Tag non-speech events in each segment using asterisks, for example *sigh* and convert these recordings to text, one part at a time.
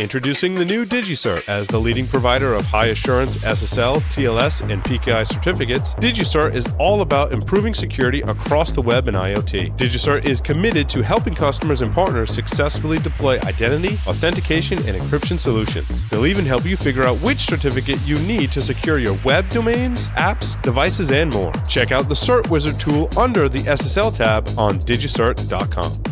Introducing the new DigiCert. As the leading provider of high assurance SSL, TLS, and PKI certificates, DigiCert is all about improving security across the web and IoT. DigiCert is committed to helping customers and partners successfully deploy identity, authentication, and encryption solutions. They'll even help you figure out which certificate you need to secure your web domains, apps, devices, and more. Check out the Cert Wizard tool under the SSL tab on digicert.com.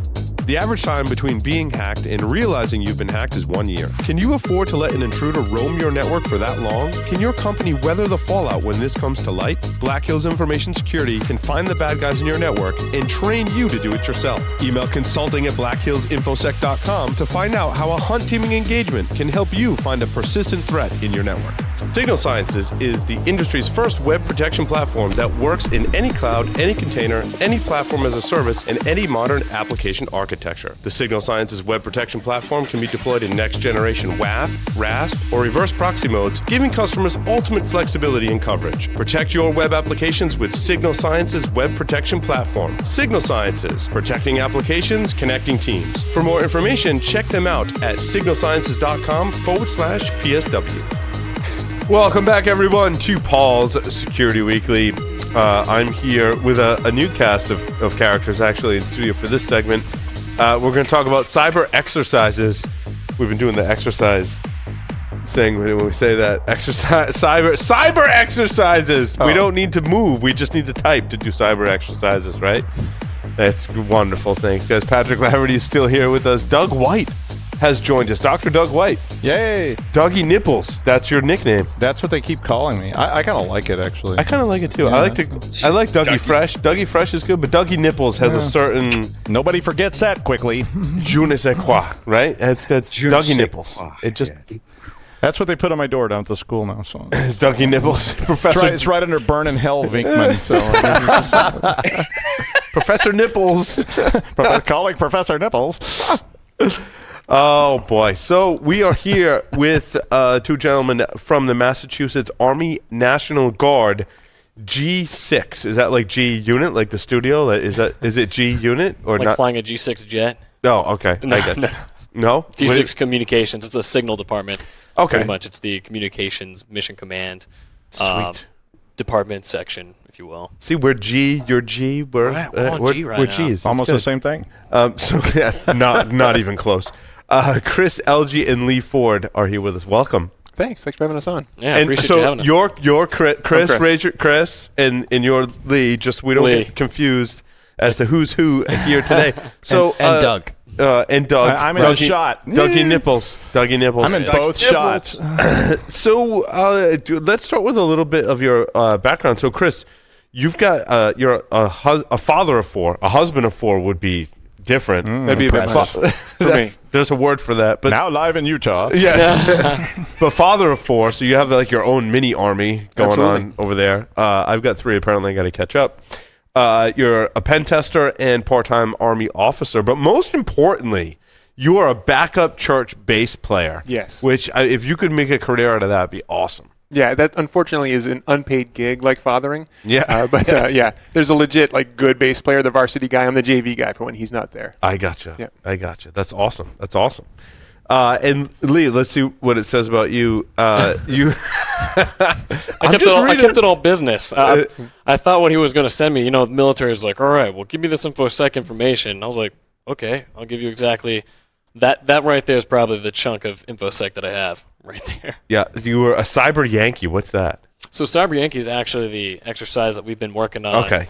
The average time between being hacked and realizing you've been hacked is one year. Can you afford to let an intruder roam your network for that long? Can your company weather the fallout when this comes to light? Black Hills Information Security can find the bad guys in your network and train you to do it yourself. Email consulting at blackhillsinfosec.com to find out how a hunt teaming engagement can help you find a persistent threat in your network. Signal Sciences is the industry's first web protection platform that works in any cloud, any container, any platform as a service, and any modern application architecture. The Signal Sciences web protection platform can be deployed in next generation WAF, RASP, or reverse proxy modes, giving customers ultimate flexibility and coverage. Protect your web applications with Signal Sciences web protection platform. Signal Sciences, protecting applications, connecting teams. For more information, check them out at signalsciences.com forward slash PSW. Welcome back, everyone, to Paul's Security Weekly. Uh, I'm here with a, a new cast of, of characters actually in studio for this segment. Uh, we're going to talk about cyber exercises. We've been doing the exercise thing when we say that exercise cyber cyber exercises. We Oh. don't need to move. We just need to type to do cyber exercises, right? That's wonderful. Thanks, guys. Patrick Laverty is still here with us. Doug White has joined us. Dr. Doug White. Yay! Dougie Nipples. That's your nickname. That's what they keep calling me. I, I kind of like it actually. I kind of like it too. I like to. I like Dougie, Fresh. Dougie Fresh is good, but Dougie Nipples has a certain Nobody forgets that quickly. *laughs* je ne sais quoi, right? It's, it's Je Dougie Nipples. quoi, It just yes. That's what they put on my door down at the school now. So *laughs* it's Dougie Nipples, it's Professor right, it's right under burn in hell, Vinkman. So *laughs* Professor Nipples. Prof- calling Professor Nipples. Oh boy! So we are here with uh, two gentlemen from the Massachusetts Army National Guard, G6. Is that like G Unit, like the studio? Is that is it G Unit or like not? flying a G6 jet. Oh, okay. No, I get no. No. G6 communications. It's a signal department. Okay. Pretty much, it's the communications mission command um, department section, if you will. See, we're G. You're G. We're Right, we're all we're, G right we're now. G's. That's Almost the same thing. Um, *laughs* so yeah, not not even close. Uh, Chris, LG, and Lee Ford are here with us. Welcome. Thanks. Thanks for having us on. Yeah, and appreciate so you having us. your your Chris, Chris, Chris. raise your Chris, and and your Lee. Just we don't Lee. get confused as to who's who here today. *laughs* So and uh, Doug. uh, and Doug. I- I'm in a Dougie, shot. Dougie Nipples. Dougie Nipples. I'm in both shots. *clears throat* So uh, dude, let's start with a little bit of your uh, background. So Chris, you've got uh, you're a, hus- a father of four. A husband of four would be different. That'd be a bit much for me. That's- There's a word for that, but Now live in Utah. *laughs* Yes. *laughs* but father of four, so you have like your own mini army going Absolutely. on over there. Uh, I've got three. Apparently, I got to catch up. Uh, you're a pen tester and part-time army officer, but most importantly, you are a backup church bass player. Yes. Which, uh, if you could make a career out of that, would be awesome. Yeah, that unfortunately is an unpaid gig like fathering. Yeah. Uh, but uh, *laughs* yeah, there's a legit like good bass player, the varsity guy. I'm the JV guy for when he's not there. I gotcha. Yeah. I gotcha. That's awesome. That's awesome. Uh, and Lee, let's see what it says about you. Uh, *laughs* you. I kept, it all, I kept it all business. Uh, I thought what he was going to send me, you know, the military is like, all right, well, give me this InfoSec information. I was like, okay, I'll give you exactly that. That right there is probably the chunk of InfoSec that I have *laughs* right there. Yeah, you were a cyber Yankee. What's that? So Cyber Yankee is actually the exercise that we've been working on. Okay.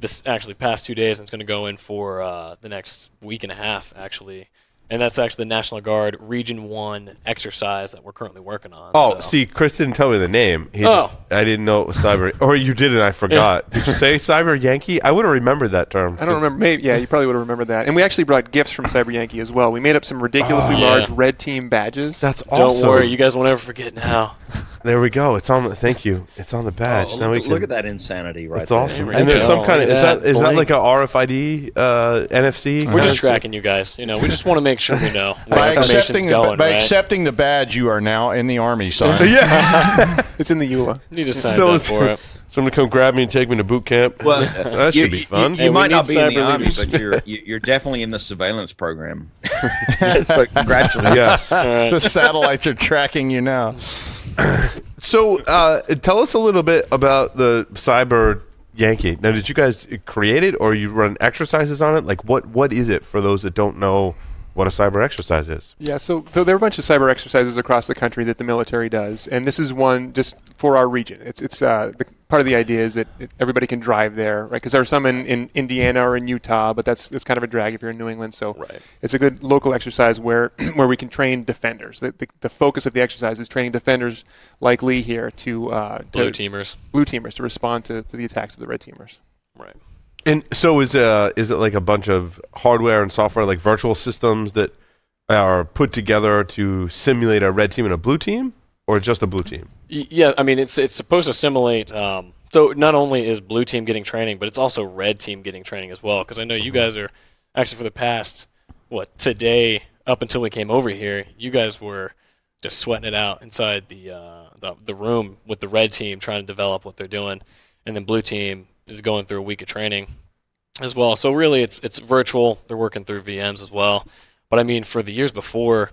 This actually past two days, and it's going to go in for uh, the next week and a half, actually. And that's actually the National Guard Region One exercise that we're currently working on. Oh, so. see, Chris didn't tell me the name. He Oh. just, I didn't know it was cyber. Or you did and I *laughs* forgot. Did you say cyber Yankee? I would have remembered that term. I don't remember. Maybe yeah, you probably would have remembered that. And we actually brought gifts from Cyber Yankee as well. We made up some ridiculously Oh, yeah. large red team badges. That's awesome. don't worry, you guys won't ever forget now. *laughs* There we go. It's on. The, thank you. It's on the badge. Oh, now we can. look at that insanity right It's there. awesome. There And there's go. some kind of is at that is that like a RFID uh, NFC? We're just tracking you guys. You know, we just want to make sure we know where By information's accepting, the, going. by right? accepting the badge, you are now in the army, son. *laughs* Yeah. *laughs* it's in the EULA. you just signed So up it's- for it. *laughs* Someone come grab me and take me to boot camp. Well, that you, should be you- fun. You, Hey, might not be in the cyber army, but you're you- you're definitely in the surveillance program. so congratulations. yes. All right. the satellites are tracking you now. *clears throat* So, uh, tell us a little bit about the Cyber Yankee. Now, did you guys create it, or you run exercises on it? Like, what what is it for those that don't know what a cyber exercise is? Yeah, so, so there are a bunch of cyber exercises across the country that the military does, and this is one just for our region. It's it's uh, the, part of the idea is that it, everybody can drive there, right? Because there are some in, in Indiana or in Utah, but that's that's kind of a drag if you're in New England. So Right. it's a good local exercise where *clears throat* where we can train defenders. The, the, the focus of the exercise is training defenders like Lee here to uh, to Blue teamers. blue teamers to respond to, to the attacks of the red teamers. Right. And so, is uh is it like a bunch of hardware and software, like virtual systems that are put together to simulate a red team and a blue team, or just a blue team? Yeah, I mean it's it's supposed to simulate. Um, so not only is blue team getting training, but it's also red team getting training as well. Because I know you guys are actually for the past what today up until we came over here, you guys were just sweating it out inside the uh, the, the room with the red team trying to develop what they're doing, and then blue team is going through a week of training as well. So really, it's it's virtual. They're working through VMs as well. But I mean, for the years before,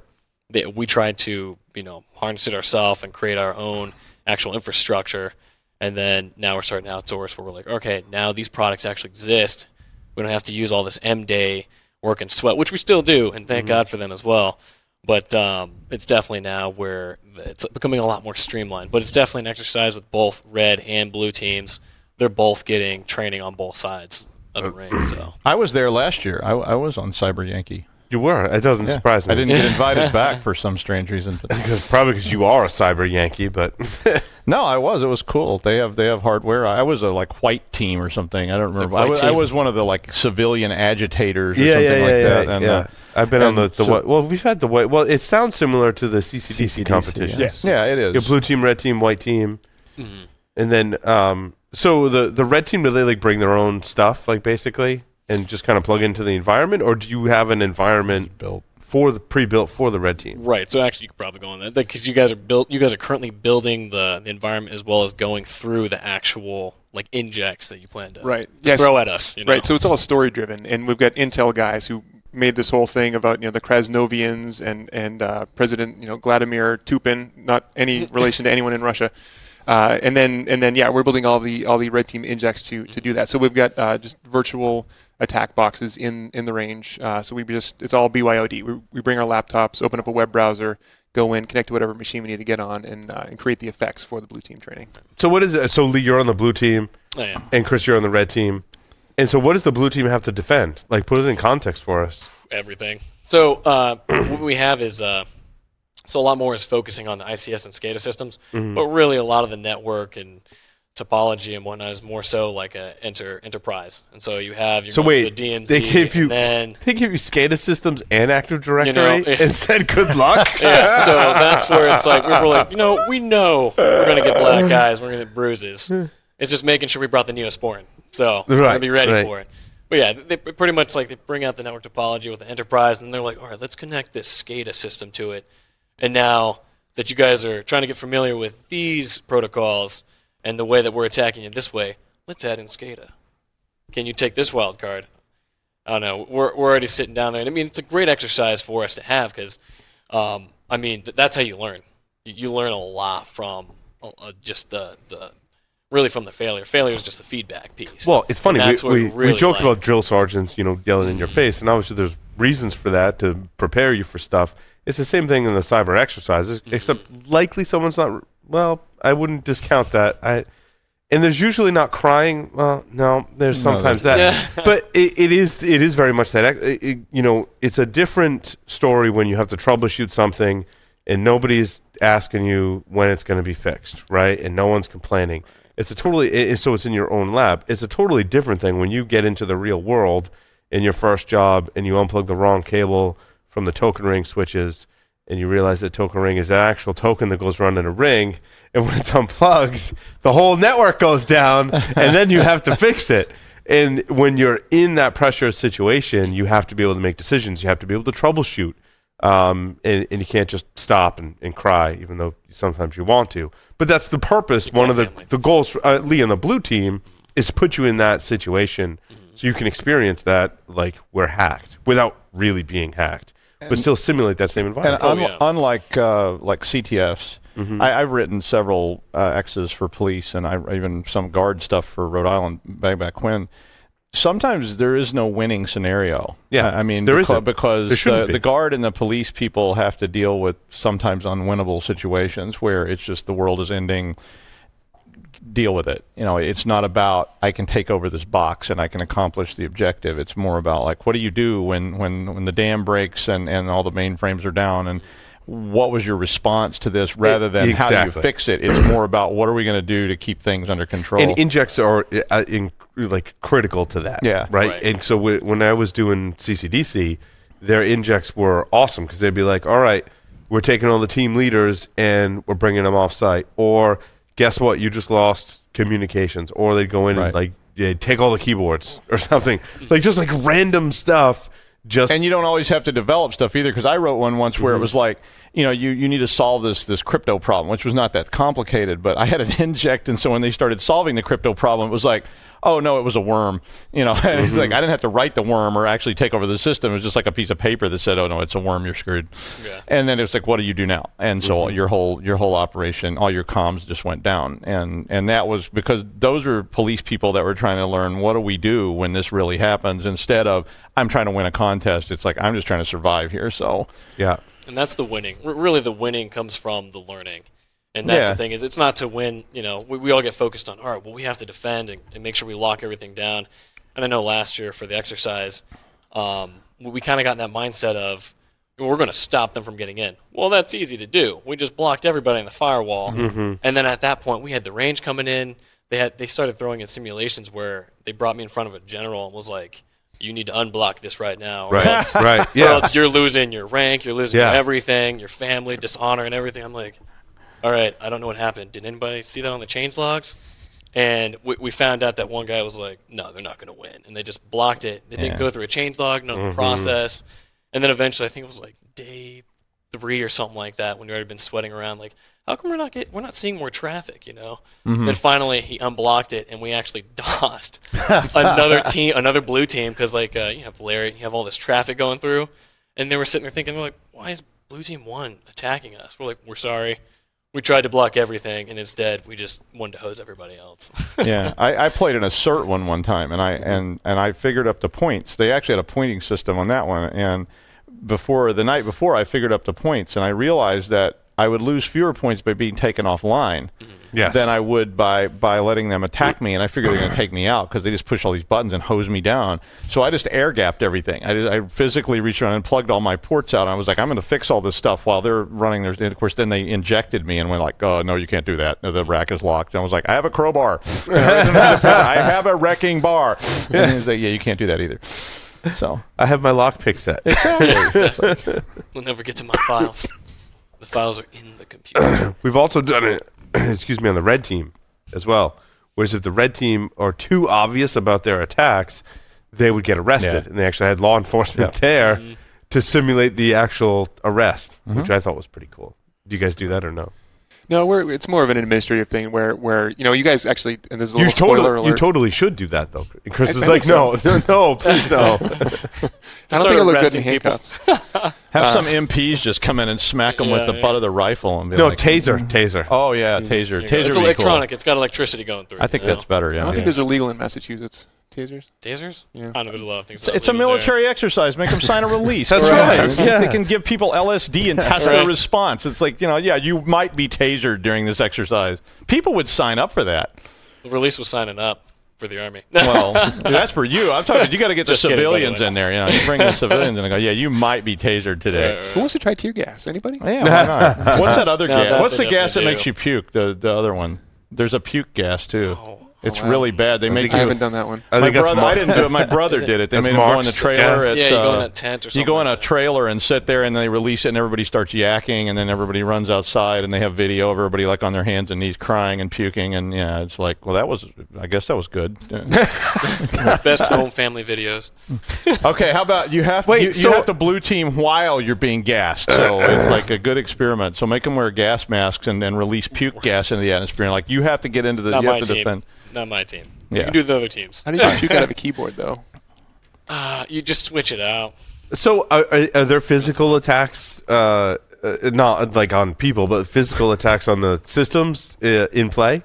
they, we tried to you know harness it ourselves and create our own actual infrastructure. And then now we're starting to outsource where we're like, okay, now these products actually exist. We don't have to use all this M day work and sweat, which we still do, and thank God for them as well. But um, it's definitely now where it's becoming a lot more streamlined. But it's definitely an exercise with both red and blue teams. They're both getting training on both sides of the ring. So I was there last year. I, I was on Cyber Yankee. You were. It doesn't Yeah. surprise me. I didn't get *laughs* invited back for some strange reason. But Because *laughs* probably because you are a cyber Yankee, but *laughs* no, I was. It was cool. They have they have hardware. I was a like white team or something. I don't remember. I white was, I team. was one of the like civilian agitators or yeah, something yeah, like yeah, that. yeah, And, yeah. uh, I've been on the, and the so- white. Well, we've had the white. Well, it sounds similar to the CCDC, CCDC, competition. Yes. yeah, it is. You have blue team, red team, white team, and then um. So the the red team do they like bring their own stuff like basically and just kind of plug into the environment, or do you have an environment built. for the pre-built for the red team? Right. So actually, you could probably go on that because you guys are built. You guys are currently building the, the environment as well as going through the actual like injects that you plan to Right. Yes. throw at us. You know? Right. So it's all story driven, and we've got Intel guys who made this whole thing about you know the Krasnovians and and uh, President you know Vladimir Tupin, not any relation to anyone in Russia. Uh, and then and then yeah, we're building all the all the red team injects to to do that. So we've got uh, just virtual attack boxes in in the range. Uh, so we just it's all BYOD. We, we bring our laptops, open up a web browser, go in, connect to whatever machine we need to get on, and uh, and create the effects for the blue team training. So what is it? So Lee, you're on the blue team, Oh, yeah. and Chris, you're on the red team. And so, what does the blue team have to defend? Like, put it in context for us. everything. So uh, *clears throat* what we have is uh, so a lot more is focusing on the ICS and SCADA systems, Mm-hmm. but really a lot of the network and topology and whatnot is more so like a enter enterprise. And so you have your So wait, the DMZ, they gave you and then *laughs* they gave you SCADA systems and Active Directory know, *laughs* yeah. and said good luck. *laughs* yeah, so that's where it's like we're like, you know, we know we're gonna get black eyes, we're gonna get bruises. It's just making sure we brought the Neosporin, so we're gonna be ready right. for it. But yeah, they pretty much like they bring out the network topology with the enterprise, and they're like, all right, let's connect this SCADA system to it. And now that you guys are trying to get familiar with these protocols and the way that we're attacking it this way, let's add in SCADA. Can you take this wild card? I don't know. We're, we're already sitting down there. And I mean, it's a great exercise for us to have because, um, I mean, th- that's how you learn. You, you learn a lot from uh, uh, just the, the, really from the failure. Failure is just the feedback piece. Well, it's funny. We, we, we really we joked like. about drill sergeants, you know, yelling in your face, and obviously there's reasons for that to prepare you for stuff. It's the same thing in the cyber exercises, Mm-hmm. except likely someone's not. Well, I wouldn't discount that. I and there's usually not crying. Well, no, there's No, sometimes that, *laughs* but it, it is it is very much that. It- you know, it's a different story when you have to troubleshoot something and nobody's asking you when it's going to be fixed, right? And no one's complaining. It's a totally it- so it's in your own lab. It's a totally different thing when you get into the real world in your first job and you unplug the wrong cable from the token ring switches and you realize that token ring is an actual token that goes around in a ring and when it's *laughs* unplugged the whole network goes down and then you have to *laughs* fix it and when you're in that pressure situation you have to be able to make decisions you have to be able to troubleshoot um, and, and you can't just stop and, and cry, even though sometimes you want to. But that's the purpose. One of the, family. the goals, for, uh, Lee and the blue team, is put you in that situation so you can experience that like we're hacked without really being hacked, but still simulate that same And environment. Oh, yeah. unlike uh, like CTFs, Mm-hmm. I, I've written several uh, X's for police, and I even some guard stuff for Rhode Island back back when. Sometimes there is no winning scenario. Yeah, I I mean, there beca- isn't. because There the, be. the guard and the police people have to deal with sometimes unwinnable situations where it's just the world is ending. Deal with it. You know, it's not about I can take over this box and I can accomplish the objective. It's more about like what do you do when when when the dam breaks and and all the mainframes are down and what was your response to this rather than how do you fix it? It's more about what are we going to do to keep things under control. and injects are uh, in, like critical to that. Yeah. Right. Right. And so w- when I was doing CCDC, their injects were awesome because they'd be like, "All right, we're taking all the team leaders and we're bringing them off site," or guess what, you just lost communications, or they'd go in Right. and like yeah, take all the keyboards *laughs* or something, like just like random stuff. Just and you don't always have to develop stuff either because i wrote one once where it mm-hmm. was like you know you, you need to solve this this crypto problem which was not that complicated but i had an *laughs* inject and so when they started solving the crypto problem it was like oh no it was a worm you know? *laughs* And it's like mm-hmm. i didn't have to write the worm or actually take over the system. It was just like a piece of paper that said oh no it's a worm you're screwed. Yeah. and then it was like what do you do now? And so mm-hmm. your whole your whole operation all your comms just went down. And and that was because those were police people that were trying to learn what do we do when this really happens instead of i'm trying to win a contest. It's like i'm just trying to survive here. So yeah. And that's the winning. R- really, the winning comes from the learning, and that's Yeah. the thing is it's not to win. You know, we, we all get focused on all right. Well, we have to defend and, and make sure we lock everything down. And I know last year for the exercise, um, we, we kind of got in that mindset of we're going to stop them from getting in. Well, that's easy to do. We just blocked everybody in the firewall, and then at that point, we had the range coming in. They had they started throwing in simulations where they brought me in front of a general and was like, "You need to unblock this right now, Right. else *laughs* right. Yeah. else you're losing your rank, you're losing Yeah. everything, your family, dishonor, and everything. I'm like, all right, I don't know what happened. Did anybody see that on the change logs? And we, we found out that one guy was like, no, they're not going to win. And they just blocked it. They didn't go through a change log, no Mm-hmm. process. And then eventually, I think it was like day three or something like that when we already been sweating around, like, how come we're not get, we're not seeing more traffic, you know? Mm-hmm. Then finally he unblocked it, and we actually *laughs* DOSed *laughs* another team, another blue team, because like uh, you have Larry, you have all this traffic going through, and they were sitting there thinking, we're like, why is blue team one attacking us? We're like, we're sorry, we tried to block everything, and instead we just wanted to hose everybody else. *laughs* yeah, I, I played an assert one one time, and I and and I figured up the points. They actually had a pointing system on that one, and before the night before, I figured up the points, and I realized that I would lose fewer points by being taken offline mm-hmm. Yes. than I would by by letting them attack me, and I figured they're going to take me out because they just push all these buttons and hose me down. So I just air gapped everything. I, just, I physically reached around and plugged all my ports out. And I was like, I'm going to fix all this stuff while they're running their. And of course, then they injected me and went like, Oh no, you can't do that. The rack is locked. And I was like, I have a crowbar. *laughs* I have a wrecking bar. And he was like, Yeah, you can't do that either. So I have my lockpick set. *laughs* we'll never get to my files. The files are in the computer. *coughs* We've also done it, *coughs* excuse me, on the red team as well. Whereas if the red team are too obvious about their attacks, they would get arrested. Yeah. And they actually had law enforcement there mm-hmm. to simulate the actual arrest, which mm-hmm. I thought was pretty cool. Do you guys do that or no? No, we're, it's more of an administrative thing where, where you know you guys actually and this is a You little spoiler totally, alert. you totally should do that though. And Chris I- is I like, think *laughs* no, no, please no. *laughs* I don't think I look good in handcuffs. *laughs* have some uh, MPs just come in and smack them with the yeah. butt of the rifle and be like, no, like, taser, mm-hmm. taser. Oh yeah, taser. Taser. it's would be cool. electronic. It's got electricity going through. I think you know? that's better. Yeah. I don't think Yeah. those are legal in Massachusetts. Tasers. tasers. Yeah. I know there's a lot of things. It's, it's a military exercise. Make them sign a *laughs* release. That's Or, right, uh, *laughs* yeah. They can give people LSD and test Right. their response. It's like you know, yeah, you might be tasered during this exercise. People would sign up for that. The release was signing up for the army. Well, *laughs* that's for you. I'm talking. You got to get the Just kidding, the civilians in there. You know, you bring the civilians in and go, yeah, you might be tasered today. Right, right, Who wants to try tear gas? Anybody? Yeah, why not? What's that other No, gas? that What's the gas that definitely makes you puke? The the other one. There's a puke gas too. Oh, It's wow. really bad. They make think I you. haven't done that one. I my think that's brother, Mar- I didn't do it. My brother did it. They *laughs* That's made him go in the trailer. gas. At, Yeah, you go in uh, that tent or something. You go in a trailer and sit there, and they release it, and everybody starts yakking, and then everybody runs outside, and they have video of everybody like on their hands and knees crying and puking, and yeah, it's like, well, that was, I guess that was good. *laughs* *laughs* Best home family videos. okay, how about you have Wait, you, you have to blue team while you're being gassed, so it's like a good experiment. So make them wear gas masks and then release puke gas into the atmosphere. And like you have to get into the Not you my have to team. defend. Not my team. Yeah. You can do the other teams. How do you *laughs* puke out of a keyboard though? Uh, you just switch it out. So, are, are, are there physical attacks? Uh, uh, not like on people, but physical attacks on the systems uh, in play?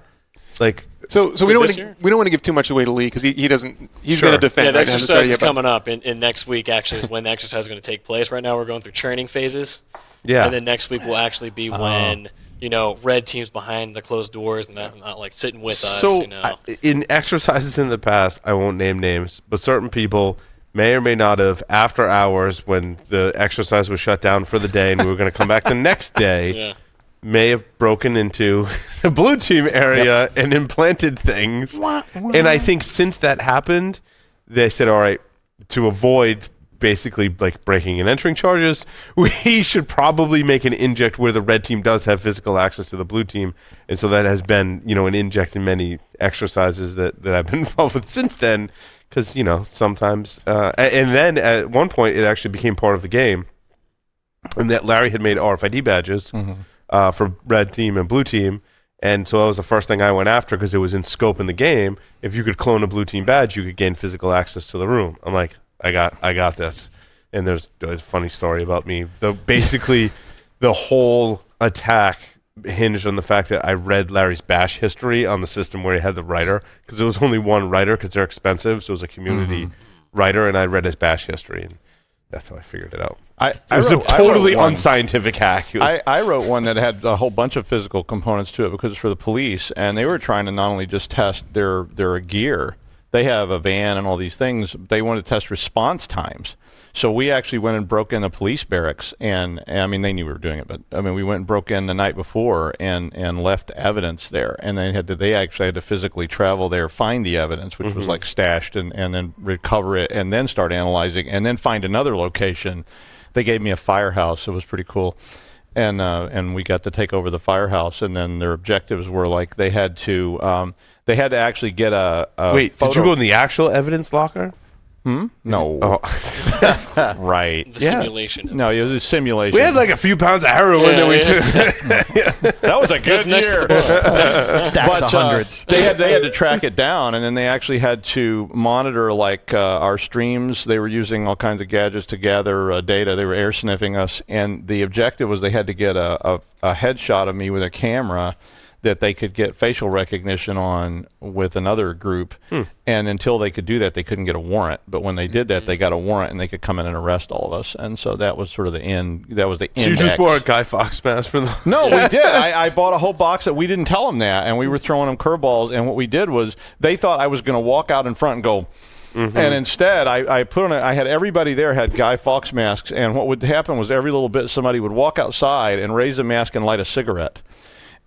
Like, So, so we don't want to we don't want to give too much away to Lee because he, he doesn't he's Sure. going to defend. Yeah, the right? Hasn't exercise started is yet, coming up, in, and next week actually is when the exercise is going to take place. Right now, we're going through training phases, yeah, and then next week will actually be when you know red teams behind the closed doors and not, not like sitting with us. so You know, I- in exercises in the past, I won't name names, but certain people may or may not have after hours when the exercise was shut down for the day and we were going to come back the next *laughs* day. yeah. may have broken into *laughs* the blue team area and implanted things. And I think since that happened, they said, all right, to avoid basically like breaking and entering charges, *laughs* we should probably make an inject where the red team does have physical access to the blue team. And so that has been, you know, an inject in many exercises that, that I've been *laughs* involved with since then. Because, you know, sometimes, uh, and then at one point it actually became part of the game. And that Larry had made RFID badges uh, for red team and blue team. And so that was the first thing I went after because it was in scope in the game. If you could clone a blue team badge, you could gain physical access to the room. I'm like, I got, I got this. And there's a funny story about me. The basically, the whole attack hinged on the fact that I read Larry's bash history on the system where he had the writer because there was only one writer because they're expensive. So it was a community mm-hmm. writer, and I read his bash history, and that's how I figured it out. I, It I was wrote- a totally unscientific hack. Was- I, I wrote one that had a whole bunch of physical components to it because it's for the police, and they were trying to not only just test their their gear, they have a van and all these things. They wanted to test response times. So we actually went and broke in a police barracks, and, and I mean they knew we were doing it, but I mean we went and broke in the night before and and left evidence there, and they had to they actually had to physically travel there, find the evidence, which was like stashed, and and then recover it, and then start analyzing, and then find another location. They gave me a firehouse. It was pretty cool and uh, and we got to take over the firehouse. And then their objectives were like they had to um, they had to actually get a, a Wait, did photo- you go in the actual evidence locker? no Oh, *laughs* right The Yeah. simulation. no it was a simulation. we had like a few pounds of heroin Yeah, that we yeah. *laughs* that was a good That's next to year. the *laughs* Stacks But, of uh, hundreds. they had they had to track it down, and then they actually had to monitor like uh, our streams. They were using all kinds of gadgets to gather uh, data. They were air sniffing us, and the objective was they had to get a, a, a headshot of me with a camera that they could get facial recognition on with another group. Hmm. And until they could do that, they couldn't get a warrant. But when they did that, mm-hmm. they got a warrant, and they could come in and arrest all of us. And so that was sort of the end. That was the So you just wore a Guy Fawkes mask for the. No, we *laughs* did. I, I bought a whole box that we didn't tell them that, and we were throwing them curveballs. And what we did was they thought I was going to walk out in front and go. Mm-hmm. And instead, I, I put on. A, I had everybody there had Guy Fawkes masks, and what would happen was every little bit somebody would walk outside and raise a mask and light a cigarette.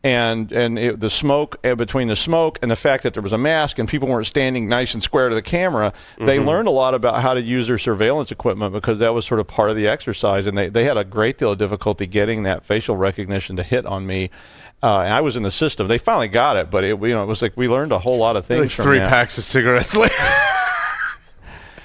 And and it, the smoke uh, between the smoke and the fact that there was a mask and people weren't standing nice and square to the camera, they learned a lot about how to use their surveillance equipment because that was sort of part of the exercise. And they, they had a great deal of difficulty getting that facial recognition to hit on me. Uh, and I was in the system. They finally got it, but it you know it was like we learned a whole lot of things Like three that. packs of cigarettes. *laughs*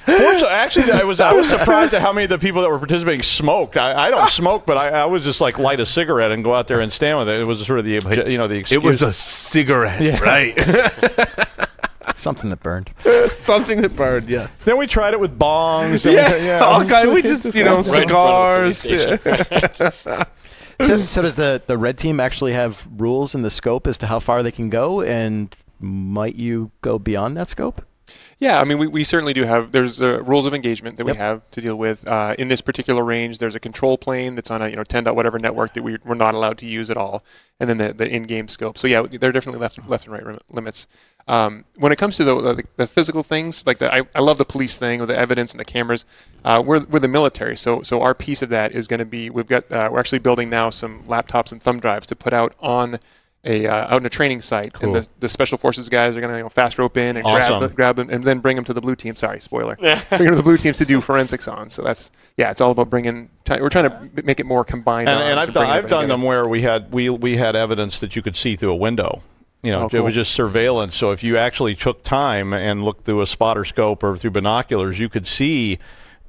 Fortunately, *laughs* actually, I was I was surprised at how many of the people that were participating smoked. I, I don't *laughs* smoke, but I, I was just like light a cigarette and go out there and stand with it. It was sort of the obje- you know the excuse. it was a cigarette, right? *laughs* Something that burned. Something that burned, yeah. then we tried it with bongs. And Yeah, we, yeah. all kind. We just, you know, Right in front of the cigars. yeah. So, so does the, the red team actually have rules in the scope as to how far they can go, and might you go beyond that scope? Yeah, I mean, we, we certainly do have. There's uh, rules of engagement that Yep. we have to deal with. Uh, in this particular range, there's a control plane that's on a you know 10 dot whatever network that we, we're not allowed to use at all, and then the, the in-game scope. So yeah, there are definitely left left and right rim- limits. Um, when it comes to the, the, the physical things, like the, I, I love the police thing with the evidence and the cameras. Uh, we're, we're the military, so so our piece of that is going to be we've got uh, we're actually building now some laptops and thumb drives to put out on a uh, out in a training site, Cool. and the, the special forces guys are gonna you know, fast rope in and grab, the, grab them, and then bring them to the blue team. Sorry, spoiler. *laughs* bring them to the blue teams to do forensics on. So that's yeah, it's all about bringing. T- we're trying to make it more combined. and, and I've done bringing I've everybody done them where we had we we had evidence that you could see through a window. You know, Oh, it was just surveillance. So if you actually took time and looked through a spotter scope or through binoculars, you could see,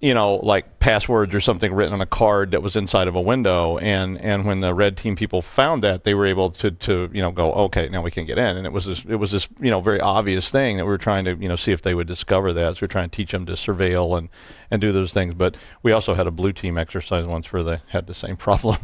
you know, like passwords or something written on a card that was inside of a window. And and when the red team people found that, they were able to to you know go okay now we can get in. And it was this it was this you know very obvious thing that we were trying to you know see if they would discover that. So we are trying to teach them to surveil and and do those things. But we also had a blue team exercise once where they had the same *laughs* problem.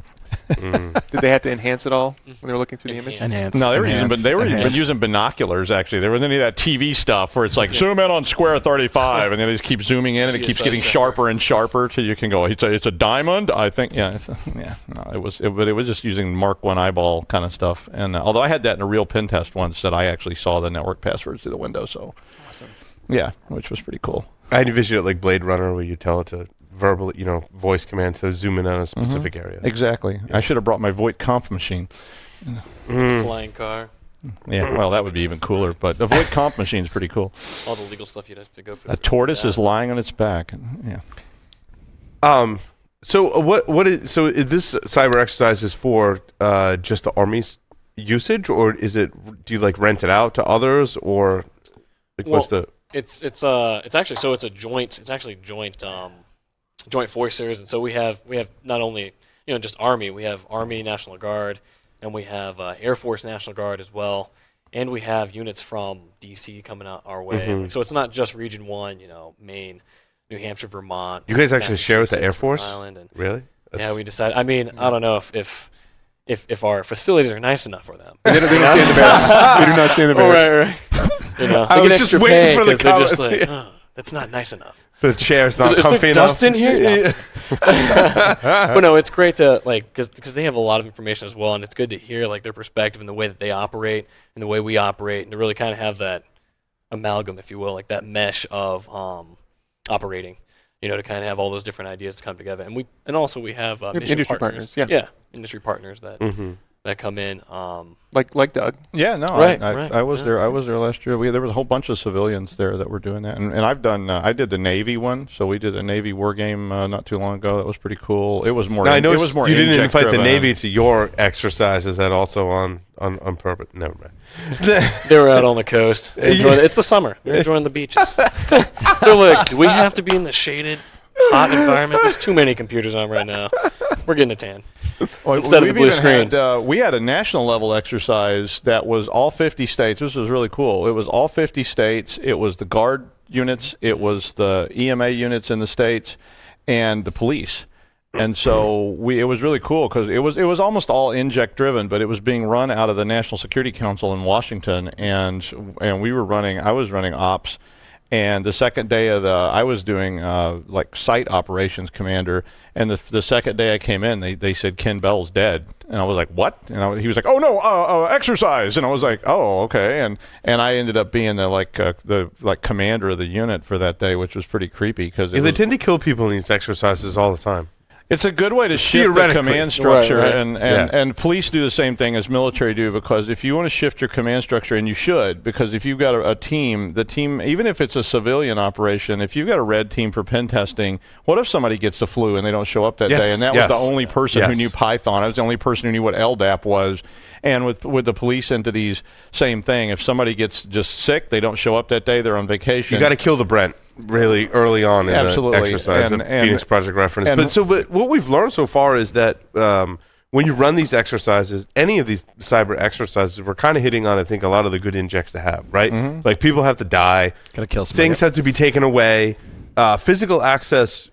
Did they have to enhance it all when they were looking through the image? Enhance. Enhance. No, they were using, enhance, but they were enhance. using binoculars. Actually, there wasn't any of that TV stuff where it's like zoom in on square thirty-five, and then they just keep zooming in, and it keeps getting Center. sharper and sharper till you can go. It's a, it's a diamond, I think. Yeah, it's a, *laughs* yeah. No, it was, it, but it was just using Mark One eyeball kind of stuff. And uh, although I had that in a real pen test once, that I actually saw the network passwords through the window. So, yeah, which was pretty cool. I envision it like Blade Runner, where you tell it to verbally, you know, voice command to zoom in on a specific area. Exactly. I should have brought my Voight Comp machine. Mm. Flying car, Yeah, well, that would be even cooler. But the Voight-Kampff machine is pretty cool. all the legal stuff you'd have to go for. A tortoise is lying on its back. Yeah. Um. So uh, what? What is? So is this cyber exercise is for uh, just the army's usage, or is it? Do you like rent it out to others, or like what's the? It's it's uh it's actually so it's a joint it's actually joint um joint forces and so we have we have not only you know just army we have army national guard and we have uh, air force national guard as well and we have units from DC coming out our way Mhm. So it's not just region 1 you know Maine New Hampshire Vermont You guys actually share with the Air Force? Island, and Really? yeah we decided I mean I don't know if if if, if our facilities are nice enough for them. They don't, they don't stay in the barracks. *laughs* They do not stay in the Oh, barracks. *laughs* right, right. *laughs* You know, I they was get just extra waiting pay for the 'cause they're just comment. like, oh, that's not nice enough. The chair's not Is, is comfy there enough. dust in here? No. but *laughs* no, it's great to like because they have a lot of information as well, and it's good to hear like their perspective and the way that they operate and the way we operate, and to really kind of have that amalgam, if you will, like that mesh of um, operating. You know, to kind of have all those different ideas to come together, and we and also we have uh, We have mission industry partners. partners, yeah. yeah, industry partners that hmm that come in. Um, Like like Doug. Yeah, no, Right, I, I, right, I was yeah. there. I was there last year. We there was a whole bunch of civilians there that were doing that, and, and I've done. Uh, I did the Navy one, so we did a Navy war game uh, not too long ago. That was pretty cool. It was more. Now, I know it was more. you didn't inject invite the. Navy to your exercise. Is that also on on on purpose? Never mind. *laughs* they were out on the coast. They're enjoying, it's the summer. They're enjoying the beaches. *laughs* They're like, do we have to be in the shaded, hot environment? There's too many computers on right now. We're getting a tan. Well, instead of the blue screen. Had, uh, we had a national level exercise that was all 50 states. This was really cool. It was all 50 states. It was the guard units. It was the EMA units in the states, and the police. And so we, it was really cool because it was it was almost all inject driven, but it was being run out of the National Security Council in Washington, and and we were running. I was running ops, and the second day of the, I was doing uh, like site operations commander. And the, the second day I came in, they, they said Ken Bell's dead, and I was like, what? And I, he was like, oh no, uh, uh, exercise. And I was like, oh okay. And and I ended up being the like uh, the like commander of the unit for that day, which was pretty creepy because Yeah, they tend to kill people in these exercises all the time. It's a good way to shift the command structure, Right, right. and and, Yeah. and police do the same thing as military do because if you want to shift your command structure, and you should, because if you've got a, a team, the team, even if it's a civilian operation, if you've got a red team for pen testing, what if somebody gets the flu and they don't show up that Yes, day? And that yes. was the only person who knew Python. I was the only person who knew what LDAP was. And with with the police entities, same thing. If somebody gets just sick, they don't show up that day. They're on vacation. You got to kill the Brent really early on in Absolutely. the exercise. And- and- Phoenix Project reference. and- but so, but what we've learned so far is that um, when you run these exercises, any of these cyber exercises, we're kind of hitting on, I think, a lot of the good injects to have, right? Mm-hmm. Like people have to die, Gotta kill somebody. things have to be taken away. Uh, physical access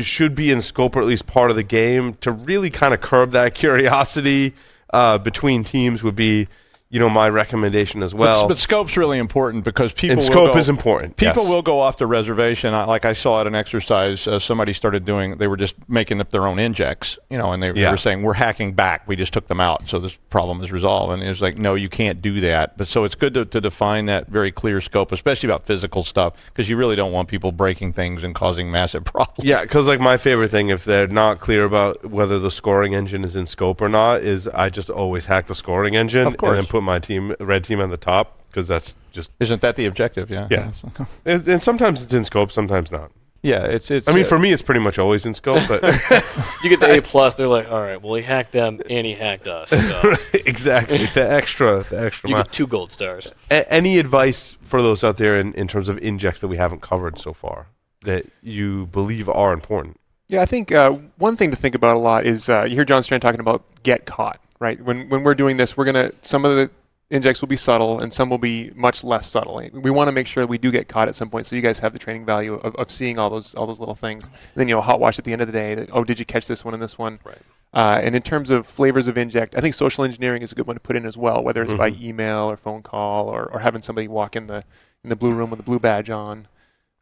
should be in scope or at least part of the game to really kind of curb that *laughs* curiosity uh, between teams would be you know my recommendation as well. but, but scope's really important because people and will scope go- is important. People yes. will go off the reservation. I, like I saw at an exercise, uh, somebody started doing. They were just making up their own injects, you know, and they, they were saying we're hacking back. We just took them out, so this problem is resolved. And it was like, no, you can't do that. But so it's good to, to define that very clear scope, especially about physical stuff, because you really don't want people breaking things and causing massive *laughs* problems. Yeah, because like my favorite thing, if they're not clear about whether the scoring engine is in scope or not, is I just always hack the scoring engine and then put my team, red team, on the top because that's just. Isn't that the objective? Yeah. Yeah. *laughs* And, and sometimes it's in scope, sometimes not. Yeah. It's. it's I mean, uh, for me, it's pretty much always in scope, but *laughs* *laughs* You get the A plus, they're like, all right, well he hacked them and he hacked us. So exactly the extra, the extra. you mile. get two gold stars. A- any advice for those out there in, in terms of injects that we haven't covered so far that you believe are important? Yeah, I think uh, one thing to think about a lot is uh, you hear John Strand talking about get caught, right? When when we're doing this, we're gonna some of the injects will be subtle and some will be much less subtle. We want to make sure we do get caught at some point, so you guys have the training value of, of seeing all those all those little things. And then you know, hot wash at the end of the day. That, oh, did you catch this one and this one? Right. Uh, and in terms of flavors of inject, I think social engineering is a good one to put in as well, whether it's by email or phone call or, or having somebody walk in the in the blue room with a blue badge on.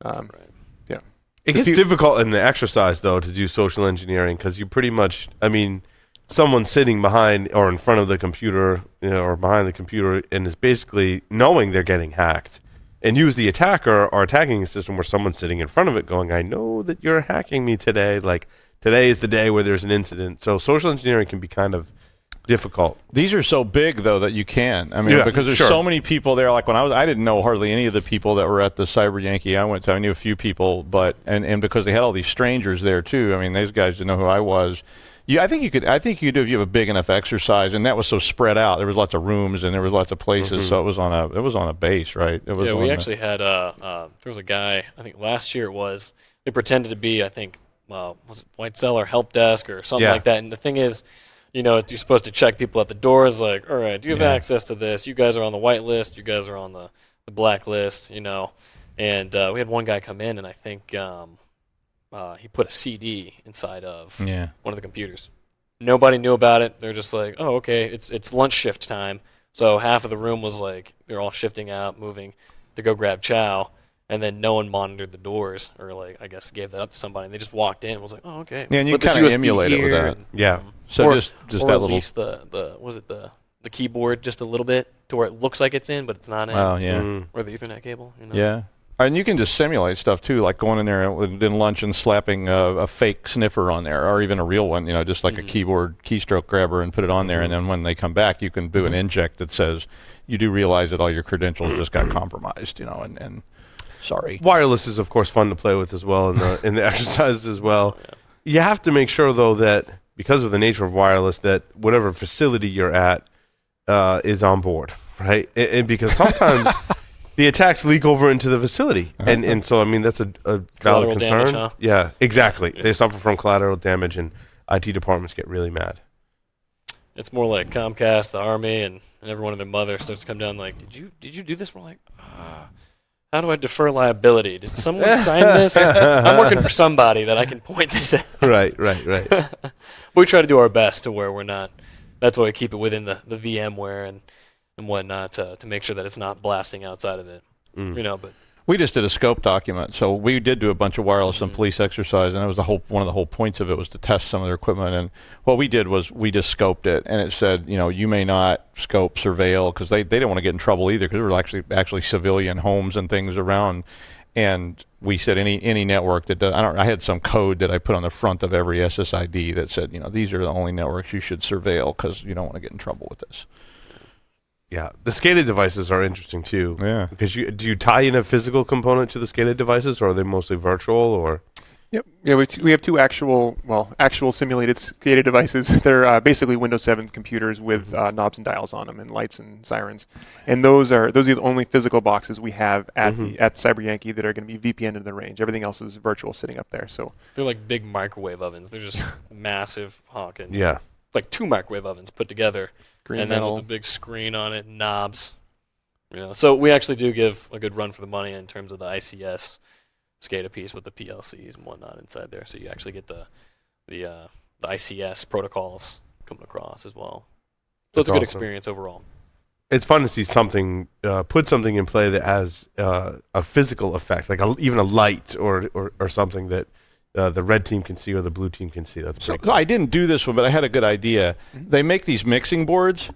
Um, Right. Yeah. It gets you- difficult in the exercise though to do social engineering because you pretty much, I mean, someone sitting behind or in front of the computer, you know, or behind the computer, and is basically knowing they're getting hacked, and use the attacker or attacking a system where someone's sitting in front of it, going, "I know that you're hacking me today. Like today is the day where there's an incident." So social engineering can be kind of difficult. These are so big though that you can. I mean, Yeah, because there's sure. so many people there. Like when I was, I didn't know hardly any of the people that were at the Cyber Yankee I went to. I knew a few people, but and and because they had all these strangers there too. I mean, these guys didn't know who I was. Yeah, I think you could. I think you could do if you have a big enough exercise, and that was so spread out. There was lots of rooms and there was lots of places, so it was on a it was on a base, right? It was. Yeah, we the- actually had uh, uh, there was a guy I think last year it was they pretended to be I think uh, was it White Cellar help desk or something Yeah. like that. And the thing is, you know, you're supposed to check people at the doors like, all right, do you have Yeah. access to this? You guys are on the white list. You guys are on the the black list. You know, and uh, we had one guy come in and I think um, uh, he put a CD inside of Yeah. one of the computers. Nobody knew about it. They're just like, oh, okay, it's it's lunch shift time. So half of the room was like they're all shifting out, moving to go grab chow, and then no one monitored the doors or like I guess gave that up to somebody. And they just walked in and was like, oh, okay. Yeah, and you Put this kinda USB emulate it with that. and- Yeah. So or, just just or that at little. least the the was it the the keyboard just a little bit to where it looks like it's in, but it's not in, Oh yeah. Mm. or the Ethernet cable. You know? Yeah. And you can just simulate stuff too, like going in there with- in lunch and slapping a, a fake sniffer on there, or even a real one, you know, just like a mm-hmm. keyboard keystroke grabber and put it on there. And mm-hmm. then when they come back, you can do an mm-hmm. inject that says you do realize that all your credentials just got compromised, you know, and, and sorry. Wireless is of course fun to play with as well in the *laughs* in the exercises as well. You have to make sure though that because of the nature of wireless that whatever facility you're at uh, is on board, right? And, and because sometimes *laughs* the attacks leak over into the facility, and and so I mean that's a, a valid concern. damage, huh? Yeah, exactly. They suffer from collateral damage, and IT departments get really mad. It's more like Comcast, the Army, and, and everyone and their mother starts to come down like, did you did you do this? We're like, ah, how do I defer liability? Did someone *laughs* sign this? I'm working for somebody that I can point this at. *laughs* right, right, right. *laughs* we try to do our best to where we're not. That's why we keep it within the, the VMware and, and whatnot to, to make sure that it's not blasting outside of it. Mm. You know, but We just did a scope document, so we did do a bunch of wireless and police exercise, and that was the whole one of the whole points of it was to test some of their equipment. And what we did was we just scoped it, and it said, you know, you may not scope, surveil, because they, they didn't want to get in trouble either, because there were actually actually civilian homes and things around. And we said any any network that does, I don't I had some code that I put on the front of every SSID that said, you know, these are the only networks you should surveil because you don't want to get in trouble with this. Yeah, the SCADA devices are interesting too. Yeah. Because you do you tie in a physical component to the SCADA devices, or are they mostly virtual? Or Yep. Yeah, we, t- we have two actual, well, actual simulated SCADA devices. *laughs* They're uh, basically Windows 7 computers with uh, knobs and dials on them and lights and sirens. And those are those are the only physical boxes we have at the, at Cyber Yankee that are going to be VPN in the range. Everything else is virtual sitting up there. So they're like big microwave ovens. They're just *laughs* massive honking. yeah, Like two microwave ovens put together. Green and then with the big screen on it, knobs. You know, so we actually do give a good run for the money in terms of the ICS SCADA piece with the PLCs and whatnot inside there. So you actually get the the uh, the ICS protocols coming across as well. So it's That's a good awesome. experience overall. it's fun to see something uh, put something in play that has uh, a physical effect, like a, even a light or, or or something that uh, the red team can see or the blue team can see. That's So cool. I didn't do this one, but I had a good idea. They make these mixing boards,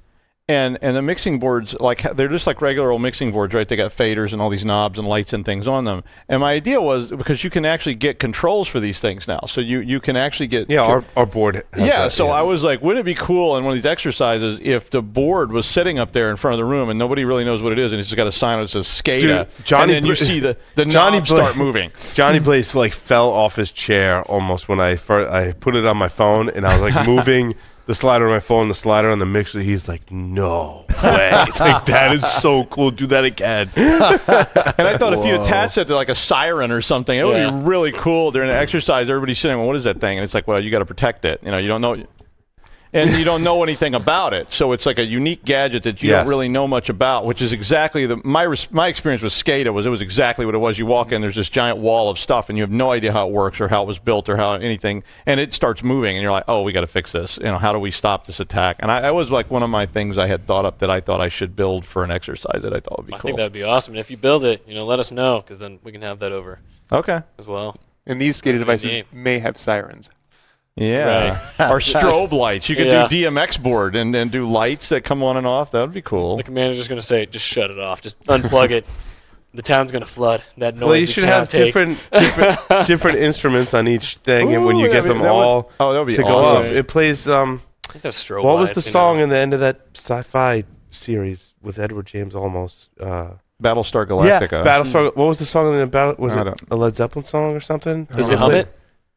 and and the mixing boards like they're just like regular old mixing boards, right? They got faders and all these knobs and lights and things on them. And my idea was because you can actually get controls for these things now, so you you can actually get Yeah, our, our board. Has yeah, that, so I was like, wouldn't it be cool in one of these exercises if the board was sitting up there in front of the room and nobody really knows what it is, and it's just got a sign that says SCADA, Dude, Johnny and then you see the the *laughs* Johnny start moving. *laughs* Johnny Blaze like fell off his chair almost when I first, I put it on my phone and I was like *laughs* moving the slider on my phone, the slider on the mixer. He's like, "No way!" *laughs* It's like that is so cool. Do that again. *laughs* And I thought if you attached that to like a siren or something, it would Yeah. be really cool during an exercise. Everybody's sitting, well, what is that thing? And it's like, well, you got to protect it. You know, you don't know. And you don't *laughs* know anything about it, so it's like a unique gadget that you Yes. don't really know much about. Which is exactly the my my experience with SCADA was it was exactly what it was. You walk in, there's this giant wall of stuff, and you have no idea how it works or how it was built or how anything, and it starts moving, and you're like, oh, we got to fix this. You know, how do we stop this attack? And I, that was like one of my things I had thought up that I thought I should build for an exercise that I thought would be I cool. think that'd be awesome. And if you build it, you know, let us know because then we can have that over okay. as well. And these SCADA devices may have sirens. Yeah. *laughs* or *laughs* strobe lights. You could Yeah. do DMX board and, and do lights that come on and off. That would be cool. The commander's going to say, just shut it off. Just unplug it. The town's going to flood. That noise Well, you we should have take. different different, *laughs* different instruments on each thing, and when you get be- them that would- all oh, that would be to go awesome. up, it plays. Um, I think strobe what was the lights, you song know. in the end of that sci-fi series with Edward James Olmos? Uh, Battlestar Galactica. Yeah, Battlestar. What was the song in the battle? Was it a Led Zeppelin song or something? Can you hum it?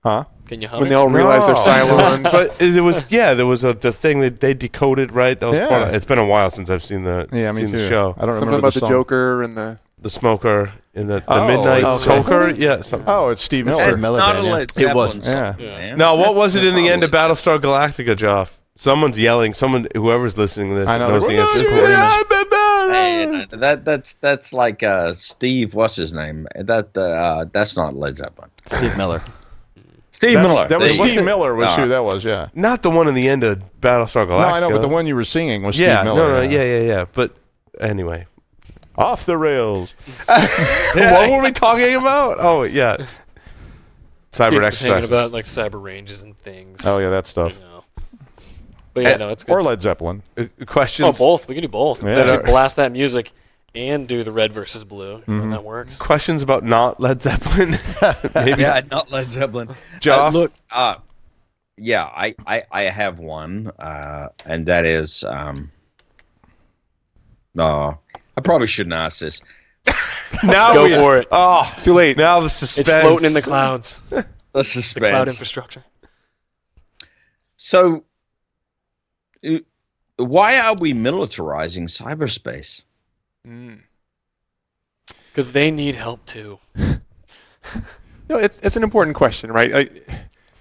Huh? Can you hum When it? they all realize they're No. Cylons. *laughs* but it was yeah, there was a the thing that they decoded right. That was part of, Yeah. it's been a while since I've seen the Yeah, me seen too. the show. I don't Something remember about the, song. Joker and the. The smoker in the, the Oh, midnight okay. smoker. Yeah. Some, Oh, it's Steve It's Miller. Steve Miller not Band, a yeah. Led It Zeppelin wasn't. song, Yeah. Yeah. man. now, what was it in the not end a of Led- Battlestar Galactica, Joff? Someone's yelling. Someone, whoever's listening to this, I know, knows the they're answer. Hey, that that's that's like uh, Steve. What's his name? That uh, that's not Led Zeppelin. Steve Miller. Steve That's- Miller. That was There you Steve. Miller. Was All who that was? Yeah. Not the one in the end of Battlestar Galactica. No, I know, but the one you were singing was Yeah, Steve Miller. no, no, yeah, yeah, yeah. But anyway, Off the rails. *laughs* what were we talking about? Oh, yeah, cyber Keep hanging exercises. about like cyber ranges and things. Oh yeah, that You stuff. know. But yeah, Eh, no, it's good. Or Led Zeppelin. Uh, Oh, both. We can do both. Yeah. We actually blast that music and do the red versus blue. You know, Mhm. that works. Questions about not Led Zeppelin. *laughs* *laughs* Maybe Yeah, not Led Zeppelin. *laughs* Uh, look, uh, yeah, I, I, I have one, uh, and that is, um, no, I probably shouldn't ask this. now Go we, for it. Oh, Too late. now the suspense. It's floating in the clouds. The The cloud infrastructure. So, uh, why are we militarizing cyberspace? Mm. Because they need help too. *laughs* No, it's it's an important question, right?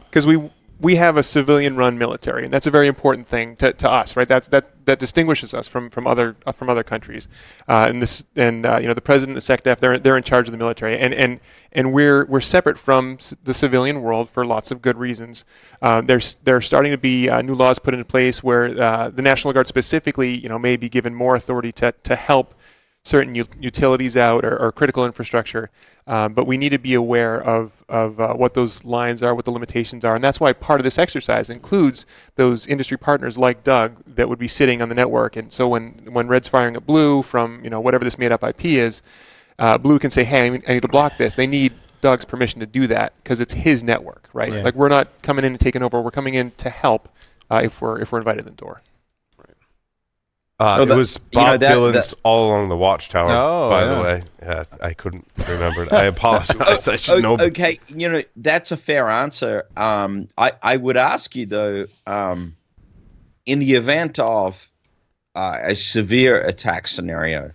Because we we have a civilian-run military, and that's a very important thing to, to us, right? That's that that distinguishes us from from other uh, from other countries. Uh, and this and uh, you know the president, the SecDef, they're they're in charge of the military, and and and we're we're separate from s- the civilian world for lots of good reasons. Uh, there's there's starting to be uh, new laws put into place where uh, the National Guard specifically, you know, may be given more authority to to help certain u- utilities out or, or critical infrastructure. Um, but we need to be aware of, of uh, what those lines are, what the limitations are. And that's why part of this exercise includes those industry partners like Doug that would be sitting on the network. And so when, when Red's firing at Blue from you know whatever this made up IP is, uh, Blue can say, hey, I need- to block this. They need Doug's permission to do that because it's his network, right? Yeah. Like we're not coming in and taking over. We're coming in to help uh, if we're if we're invited in the door. Uh, Oh, it that- was you know, Bob that- Dylan's "All Along the Watchtower." Oh, by yeah. the way, yeah, I couldn't remember it. I apologize. *laughs* I should *laughs* know. Okay, you know that's a fair answer. Um, I I would ask you though, um, in the event of uh, a severe attack scenario,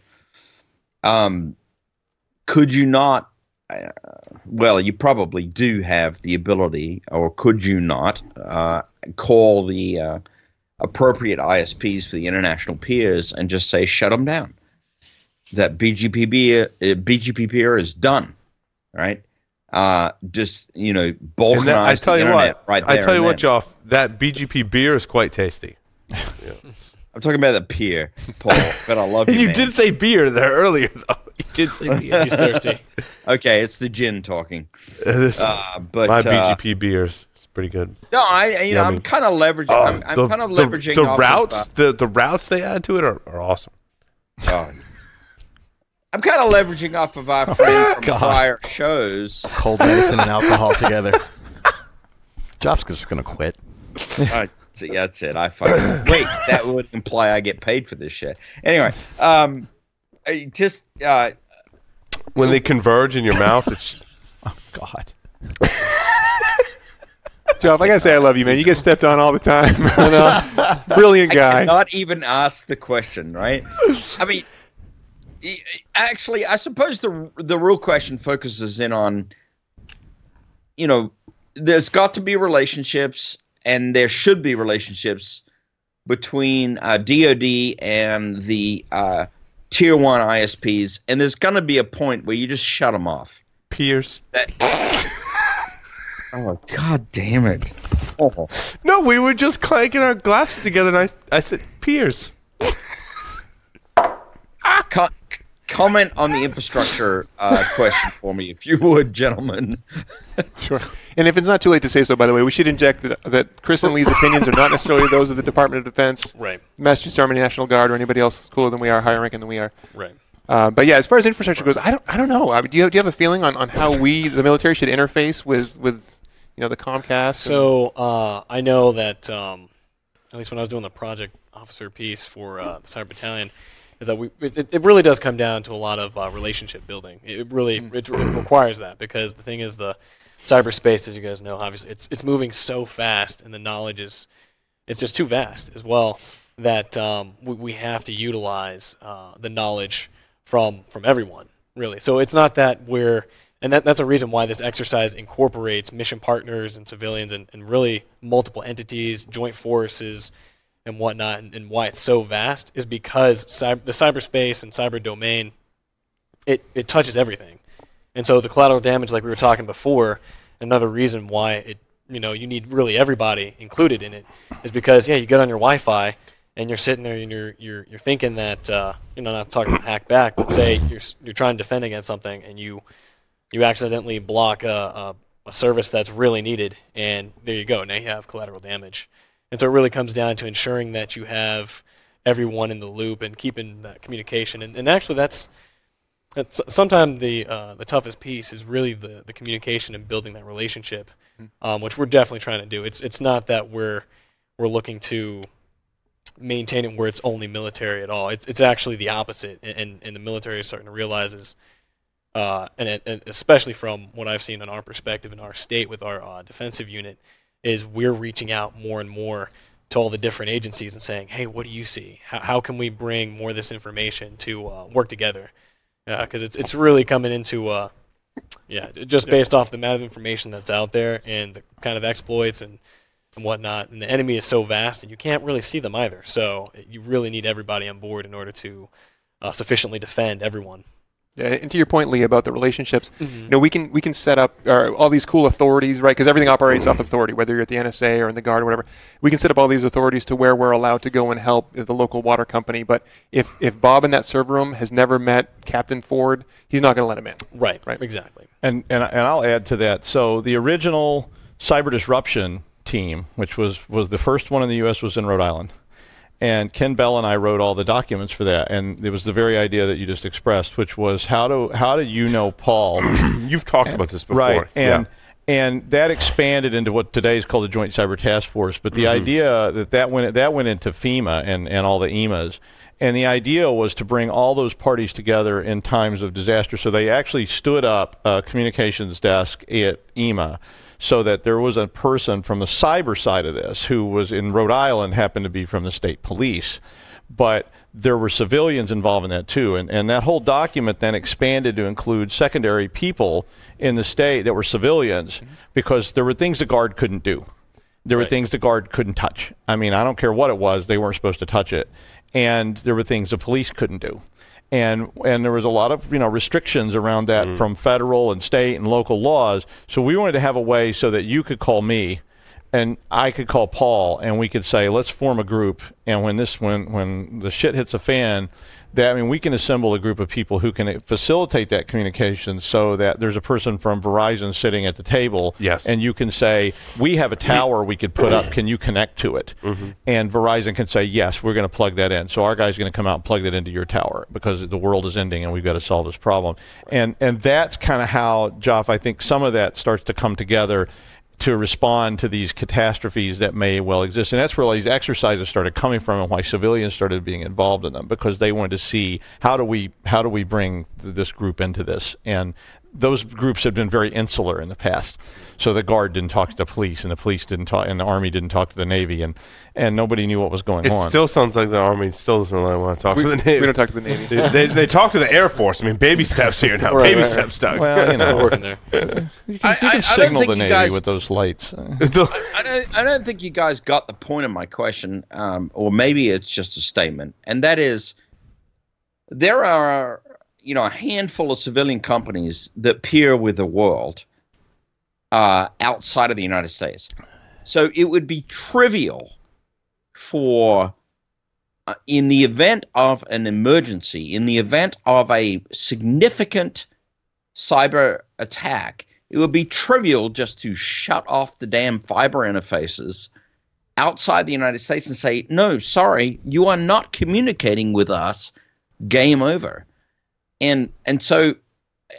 um, could you not? Uh, well, you probably do have the ability, or could you not uh, call the uh, appropriate ISPs for the international peers and just say shut them down? That BGP uh, BGP peer is done right? Uh, just you know, balkanize And that, I tell the you internet what, right I there tell you what, then. Joff, that BGP beer is quite tasty. I'm talking about the peer, Paul. but I love *laughs* you. you man. did say beer there earlier, though. *laughs* You did say beer. He's thirsty. *laughs* Okay, it's the gin talking. This is Uh, but my uh, BGP beers. It's pretty good. no, I you know Yummy. I'm kind of leveraging. Oh, I'm, I'm the, kind of the- leveraging the, off of, routes. uh, the the routes they add to it are, are awesome. oh. I'm kind of leveraging off of *laughs* our friend from God. prior shows. Cold medicine and alcohol together. Jeff's just gonna quit. Uh, so yeah, that's it. I fucking *coughs* wait. That would imply I get paid for this shit. Anyway, um, I just uh, When they converge in your mouth, it's *laughs* oh God. *laughs* Jeff, I gotta say I love you, man. You get stepped on all the time. *laughs* You know? *laughs* Brilliant I guy. cannot even ask the question, right? I mean, actually, I suppose the the real question focuses in on, you know, there's got to be relationships, and there should be relationships between uh, DoD and the uh, tier one ISPs, and there's going to be a point where you just shut them off. Pierce. Oh God damn it! Oh. *laughs* No, we were just clanking our glasses together, and I I said Pierce. *laughs* Co- comment on the infrastructure uh, question for me, if you would, gentlemen. *laughs* Sure. And if it's not too late to say so, by the way, we should inject that, that Chris and Lee's opinions are not necessarily those of the Department of Defense, Right. Massachusetts Army National Guard, or anybody else cooler than we are, higher ranking than we are. Right. Uh, but yeah, as far as infrastructure goes, I don't, I don't know. I mean, do you have, do you have a feeling on, on how we, the military, should interface with, with you know, the Comcast? So uh, I know that um, at least when I was doing the project officer piece for uh, the cyber battalion, is that we it, it really does come down to a lot of uh, relationship building. It really it, it requires that because the thing is the cyberspace, as you guys know, obviously it's it's moving so fast, and the knowledge is it's just too vast as well that um, we, we have to utilize uh, the knowledge from from everyone really. So it's not that we're and that, that's a reason why this exercise incorporates mission partners and civilians and, and really multiple entities, joint forces, and whatnot, and, and why it's so vast is because cyber, the cyberspace and cyber domain, it, it touches everything. And so the collateral damage, like we were talking before, another reason why it, you know, you need really everybody included in it is because, yeah, you get on your Wi-Fi and you're sitting there and you're, you're, you're thinking that, uh, you know, not talking hack back, but say you're, you're trying to defend against something and you, you accidentally block a, a, a service that's really needed, and there you go. Now you have collateral damage. And so it really comes down to ensuring that you have everyone in the loop and keeping that communication. And, and actually, that's that's sometimes the uh, the toughest piece is really the, the communication and building that relationship, um, which we're definitely trying to do. It's it's not that we're we're looking to maintain it where it's only military at all. It's it's actually the opposite, and and, and the military is starting to realize is uh, and, it, and especially from what I've seen in our perspective in our state with our uh, defensive unit, is we're reaching out more and more to all the different agencies and saying, hey, what do you see? How, how can we bring more of this information to uh, work together? Because it's, it's really coming into, uh, yeah, just based off the amount of information that's out there and the kind of exploits and, and whatnot. And the enemy is so vast and you can't really see them either. So you really need everybody on board in order to uh, sufficiently defend everyone. Yeah, and to your point, Lee, about the relationships, you know, we can we can set up uh, all these cool authorities, right? Because everything operates off authority, whether you're at the NSA or in the Guard or whatever. We can set up all these authorities to where we're allowed to go and help the local water company. But if if Bob in that server room has never met Captain Ford, he's not going to let him in. Right, Right. exactly. And, and and I'll add to that. So the original cyber disruption team, which was was the first one in the U.S., was in Rhode Island, and Ken Bell and I wrote all the documents for that. And it was the very idea that you just expressed, which was how do how do you know Paul? *clears throat* You've talked about this before. Right. And yeah. and that expanded into what today is called the Joint Cyber Task Force. But the mm-hmm. idea that that went that went into FEMA and and all the EMAs. And the idea was to bring all those parties together in times of disaster. So they actually stood up a communications desk at EMA so that there was a person from the cyber side of this who was in Rhode Island, happened to be from the state police. But there were civilians involved in that too. And, and that whole document then expanded to include secondary people in the state that were civilians because there were things the guard couldn't do. There were Right. things the guard couldn't touch. I mean, I don't care what it was, they weren't supposed to touch it. And there were things the police couldn't do. And and there was a lot of you know restrictions around that Mm. from federal and state and local laws. So we wanted to have a way so that you could call me and I could call Paul, and we could say, let's form a group. And when this, when when the shit hits a fan, that I mean, we can assemble a group of people who can facilitate that communication, so that there's a person from Verizon sitting at the table, Yes. and you can say, we have a tower we could put up. Can you connect to it? Mm-hmm. And Verizon can say, yes, we're going to plug that in. So our guy's going to come out and plug that into your tower because the world is ending and we've got to solve this problem. And and that's kind of how, Joff, I think some of that starts to come together to respond to these catastrophes that may well exist. And that's where all these exercises started coming from and why civilians started being involved in them because they wanted to see how do we how do we bring th- this group into this. And those groups had been very insular in the past. So the guard didn't talk to the police and the police didn't talk and the army didn't talk to the navy and and nobody knew what was going It on. still sounds like the army still doesn't really want to talk We, to the Navy. we don't talk to the Navy. they, they, they talk to the Air Force. I mean, baby steps here now. *laughs* Right, baby right, steps, Doug. well, you know, working there. you can, I- you I- can I signal think the navy guys- with those lights. I don't, I don't think you guys got the point of my question, um, or maybe it's just a statement, and that is there are you know a handful of civilian companies that peer with the world uh, outside of the United States, so it would be trivial for uh, in the event of an emergency, in the event of a significant cyber attack, it would be trivial just to shut off the damn fiber interfaces outside the United States and say, no, sorry, you are not communicating with us. Game over. And and so, uh,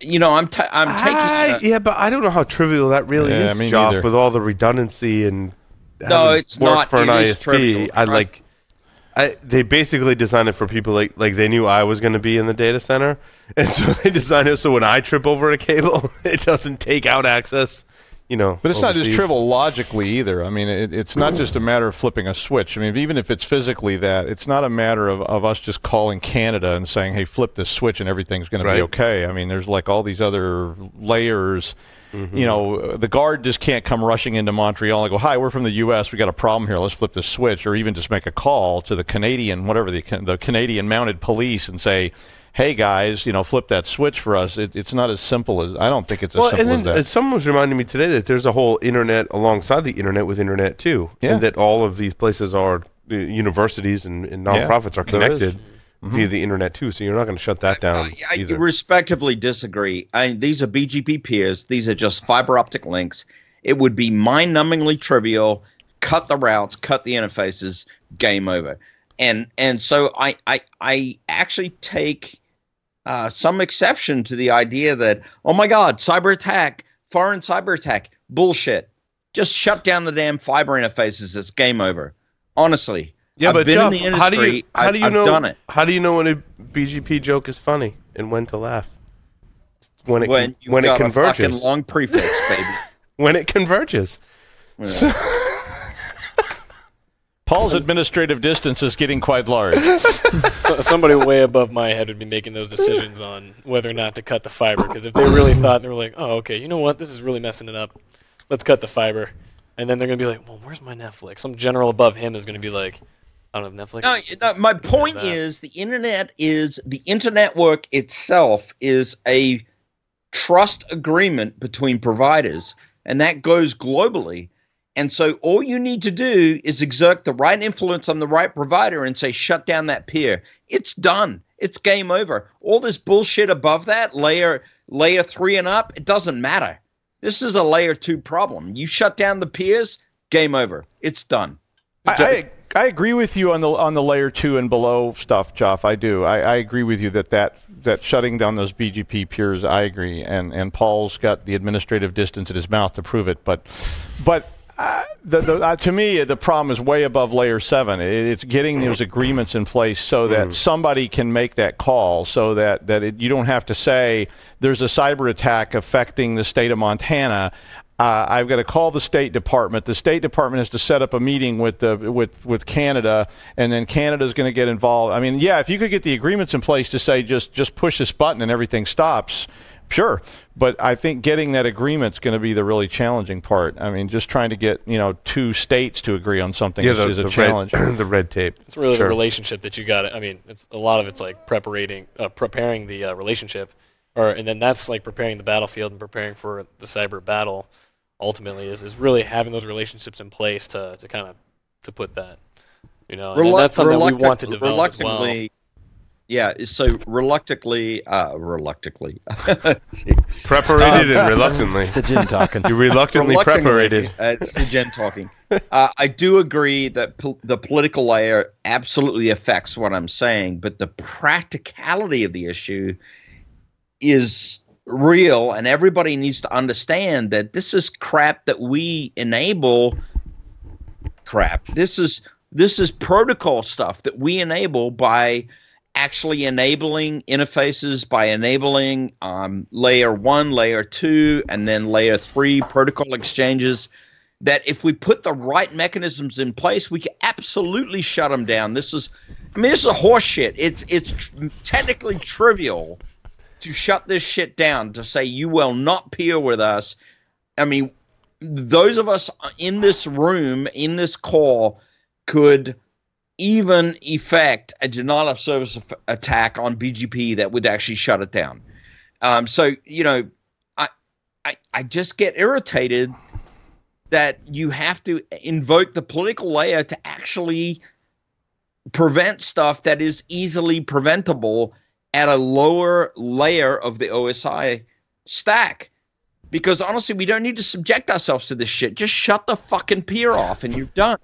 you know, I'm ta- I'm taking. I- yeah, but I don't know how trivial that really Yeah, is, me Joff, with all the redundancy and No, it's worked not. for an It is ISP. trivial. I like. I, they basically designed it for people like like they knew I was going to be in the data center, *laughs* and so they designed it so when I trip over a cable, *laughs* it doesn't take out access. You know, But it's not just trivial logically either. I mean, it, it's not just a matter of flipping a switch. I mean, even if it's physically that, it's not a matter of, of us just calling Canada and saying, hey, flip this switch and everything's going to be okay. I mean, there's like all these other layers. Mm-hmm. You know, the guard just can't come rushing into Montreal and go, hi, we're from the U.S. We got a problem here. Let's flip this switch. Or even just make a call to the Canadian, whatever, the, the Canadian mounted police and say, hey, guys, you know, flip that switch for us. It, it's not as simple as, I don't think it's as Well, simple and as that. uh, someone was reminding me today that there's a whole internet alongside the internet with internet too, Yeah. and that all of these places are uh, universities and, and Yeah, nonprofits are there is. connected via the internet too. So you're not going to shut that down I, I either. respectively disagree. I, these are BGP peers. These are just fiber optic links. It would be mind-numbingly trivial. Cut the routes, cut the interfaces, game over. And and so I I, I actually take uh, some exception to the idea that oh my God, cyber attack, foreign cyber attack, bullshit. Just shut down the damn fiber interfaces. It's game over. Honestly, yeah, I've but Jeff, in the how do you industry. how do you I've know done it. how do you know when a BGP joke is funny and when to laugh? When it when *laughs* when it converges. fucking long prefix, baby. when it converges. Paul's administrative distance is getting quite large. *laughs* so, somebody way above my head would be making those decisions on whether or not to cut the fiber. Because if they really thought they were like, oh, okay, you know what, this is really messing it up, let's cut the fiber, and then they're gonna be like, well, where's my Netflix? Some general above him is gonna be like, I don't have Netflix. No, no, my point is the internet is the internet work itself is a trust agreement between providers, and that goes globally. And so all you need to do is exert the right influence on the right provider and say, shut down that peer. It's done. It's game over. All this bullshit above that, layer layer three and up, it doesn't matter. This is a layer two problem. You shut down the peers, game over. It's done. I, I I agree with you on the on the layer two and below stuff, Joff. I do. I, I agree with you that, that that shutting down those BGP peers. I agree, and and Paul's got the administrative distance in his mouth to prove it. But but uh, the, the, uh, to me, the problem is way above layer seven. It, it's getting those agreements in place so that somebody can make that call, so that that it, you don't have to say there's a cyber attack affecting the state of Montana. Uh, I've got to call the State Department. The State Department has to set up a meeting with the with with Canada, and then Canada's going to get involved. I mean, yeah, if you could get the agreements in place to say just just push this button and everything stops, sure. But I think getting that agreement is going to be the really challenging part. I mean, just trying to get you know two states to agree on something Yeah, is, the, is a the challenge. red *clears throat* the red tape. It's really Sure. the relationship that you got. I mean, it's a lot of it's like preparing, uh, preparing the uh, relationship, or and then that's like preparing the battlefield and preparing for the cyber battle. ultimately is, is really having those relationships in place to, to kind of to put that you know and Reluct- that's something that we want to develop as well. Reluctantly, yeah. So reluctantly, uh, reluctantly, *laughs* Preparated and reluctantly. It's the gin talking. You reluctantly Reluctantly, preparated. Uh, it's the gen talking. Uh, I do agree that pol- the political layer absolutely affects what I'm saying, but the practicality of the issue is real, and everybody needs to understand that this is crap that we enable. Crap. This is this is protocol stuff that we enable by actually enabling interfaces by enabling um, layer one, layer two, and then layer three protocol exchanges. That if we put the right mechanisms in place, we can absolutely shut them down. This is, I mean, this is a horse shit. It's it's tr- technically trivial to shut this shit down to say you will not peer with us. I mean, those of us in this room in this call could even effect a denial of service attack on BGP that would actually shut it down. Um, so you know, I, I I just get irritated that you have to invoke the political layer to actually prevent stuff that is easily preventable at a lower layer of the OSI stack. Because honestly, we don't need to subject ourselves to this shit. Just shut the fucking peer off and you're done.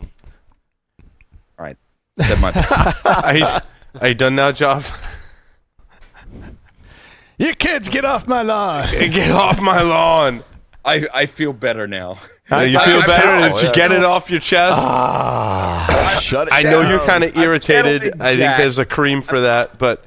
All right. Said my *laughs* *laughs* are, you, are you done now, Joff? you kids, get off my lawn. *laughs* Get off my lawn. I, I feel better now. Uh, you I- feel I- better? I- Just get it off your chest. Ah, shut it I know you're kind of irritated. I think Jack. there's a cream for that, but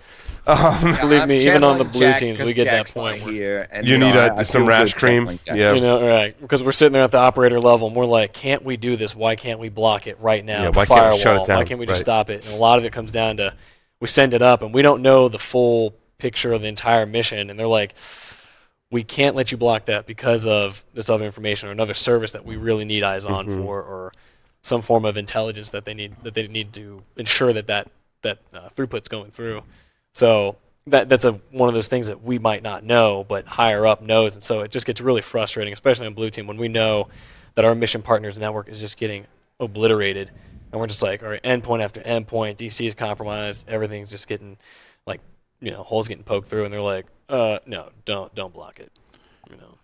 um, Believe I'm me, even on the blue Jack teams, we 'cause get that Jack's point where- here, and, you know, need I- a, I some rash good cream. channeling Yeah. You know, right? Because we're sitting there at the operator level, and we're like, "Can't we do this? Why can't we block it right now? Yeah, The why can't we shut it firewall. down? Why can't we just Right. stop it?" And a lot of it comes down to we send it up, and we don't know the full picture of the entire mission, and they're like, "We can't let you block that because of this other information or another service that we really need eyes on Mm-hmm. for, or some form of intelligence that they need that they need to ensure that that that uh, throughput's going through." So that that's a one of those things that we might not know, but higher up knows, and so it just gets really frustrating, especially on blue team when we know that our mission partners network is just getting obliterated, and we're just like, all right, endpoint after endpoint, DC is compromised, everything's just getting like, you know, holes getting poked through, and they're like, uh, no, don't don't block it.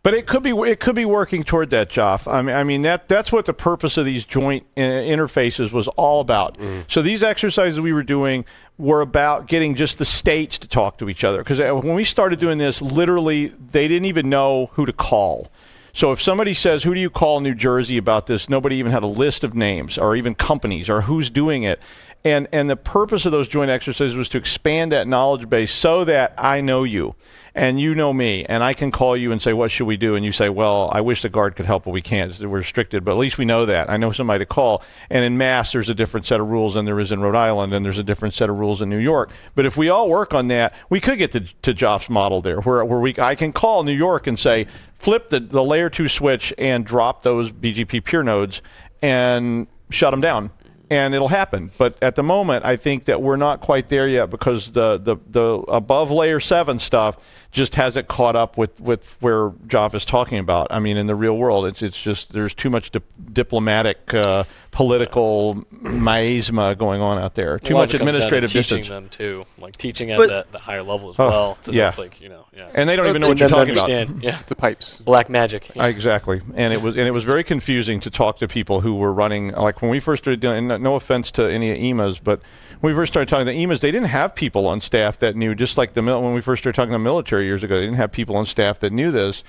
But it could be it could be working toward that, Joff. I mean, I mean that that's what the purpose of these joint uh, interfaces was all about. So these exercises we were doing were about getting just the states to talk to each other. Because when we started doing this, literally they didn't even know who to call. So if somebody says, "Who do you call New Jersey about this?" Nobody even had a list of names or even companies or who's doing it. And and the purpose of those joint exercises was to expand that knowledge base so that I know you and you know me and I can call you and say, "What should we do?" And you say, "Well, I wish the guard could help, but we can't. We're restricted." But at least we know that. I know somebody to call. And in Mass, there's a different set of rules than there is in Rhode Island, and there's a different set of rules in New York. But if we all work on that, we could get to, to Joff's model there, where where we I can call New York and say, flip the, the layer two switch and drop those BGP peer nodes and shut them down. And it'll happen, but at the moment, I think that we're not quite there yet because the, the, the above layer seven stuff just hasn't caught up with, with where Joff is talking about. I mean, in the real world, it's it's just there's too much dip- diplomatic, uh, political miasma going on out there. Too much of it comes down to administrative teaching distance, them too, like teaching at But- the, the higher level as Oh, well. To yeah. like you know, yeah. and they don't even know what And you're them talking about. understand, Yeah, The pipes. black magic. Uh, Exactly, and it was and it was very confusing to talk to people who were running like when we first started doing. and No offense to any EMAs, but when we first started talking to EMAs, they didn't have people on staff that knew. Just like the mil- when we first started talking to the military years ago, they didn't have people on staff that knew this.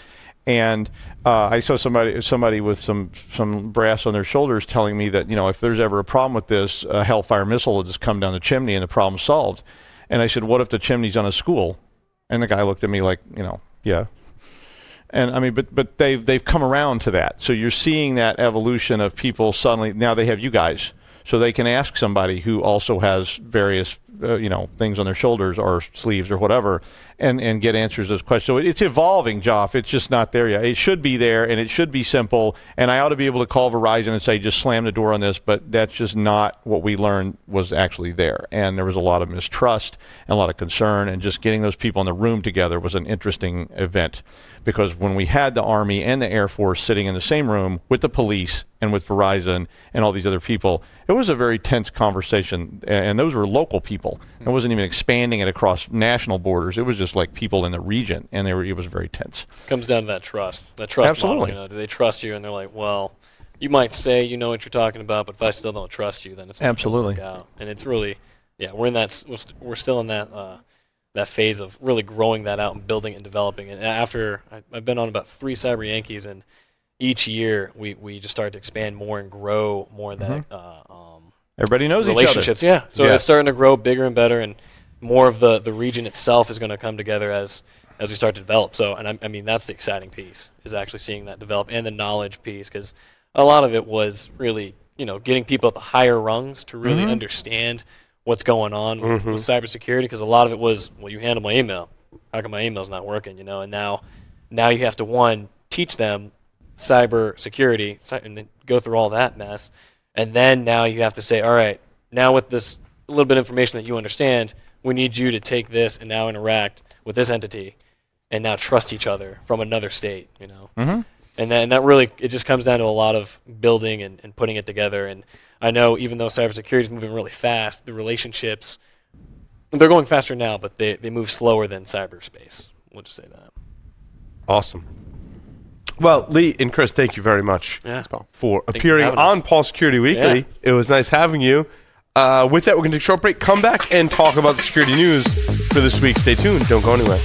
And uh, I saw somebody somebody with some some brass on their shoulders telling me that you know if there's ever a problem with this, a Hellfire missile will just come down the chimney and the problem's solved. And I said, what if the chimney's on a school? And the guy looked at me like, you know, yeah, and I mean, but but they've they've come around to that. So you're seeing that evolution of people suddenly now they have you guys, so they can ask somebody who also has various uh, you know things on their shoulders or sleeves or whatever, and and get answers to those questions. So it's evolving, Joff. It's just not there yet. It should be there, and it should be simple. And I ought to be able to call Verizon and say, just slam the door on this. But that's just not what we learned was actually there. And there was a lot of mistrust and a lot of concern, and just getting those people in the room together was an interesting event because when we had the Army and the Air Force sitting in the same room with the police and with Verizon and all these other people, it was a very tense conversation. And those were local people. It wasn't even expanding it across national borders. It was just like people in the region, and they were, it was very tense. Comes down to that trust. That trust Absolutely. model. You know, do they trust you? And they're like, well, you might say you know what you're talking about, but if I still don't trust you, then it's not Absolutely. out. And it's really, yeah, we're in that. We're, st- we're still in that uh, that phase of really growing that out and building and developing. And after I, I've been on about three Cyber Yankees, and each year we, we just start to expand more and grow more that uh, um, Everybody knows relationships. each other. Yeah, so Yes. it's starting to grow bigger and better, and more of the, the region itself is going to come together as as we start to develop. So, and I, I mean that's the exciting piece is actually seeing that develop and the knowledge piece because a lot of it was really you know getting people at the higher rungs to really understand what's going on with, with cybersecurity because a lot of it was well you handle my email how come my email's not working you know and now now you have to one teach them cyber security and then go through all that mess. And then now you have to say all right now with this little bit of information that you understand we need you to take this and now interact with this entity and now trust each other from another state you know? Mm-hmm. and then that really it just comes down to a lot of building and, and putting it together. And i know even though cybersecurity is moving really fast the relationships they're going faster now but they, they move slower than cyberspace. We'll just say that. Awesome. Well, Lee and Chris, thank you very much yeah for you for appearing having on us. Paul Security Weekly. Yeah. It was nice having you. Uh, with that, we're going to take a short break, come back, and talk about the security news for this week. Stay tuned. Don't go anywhere.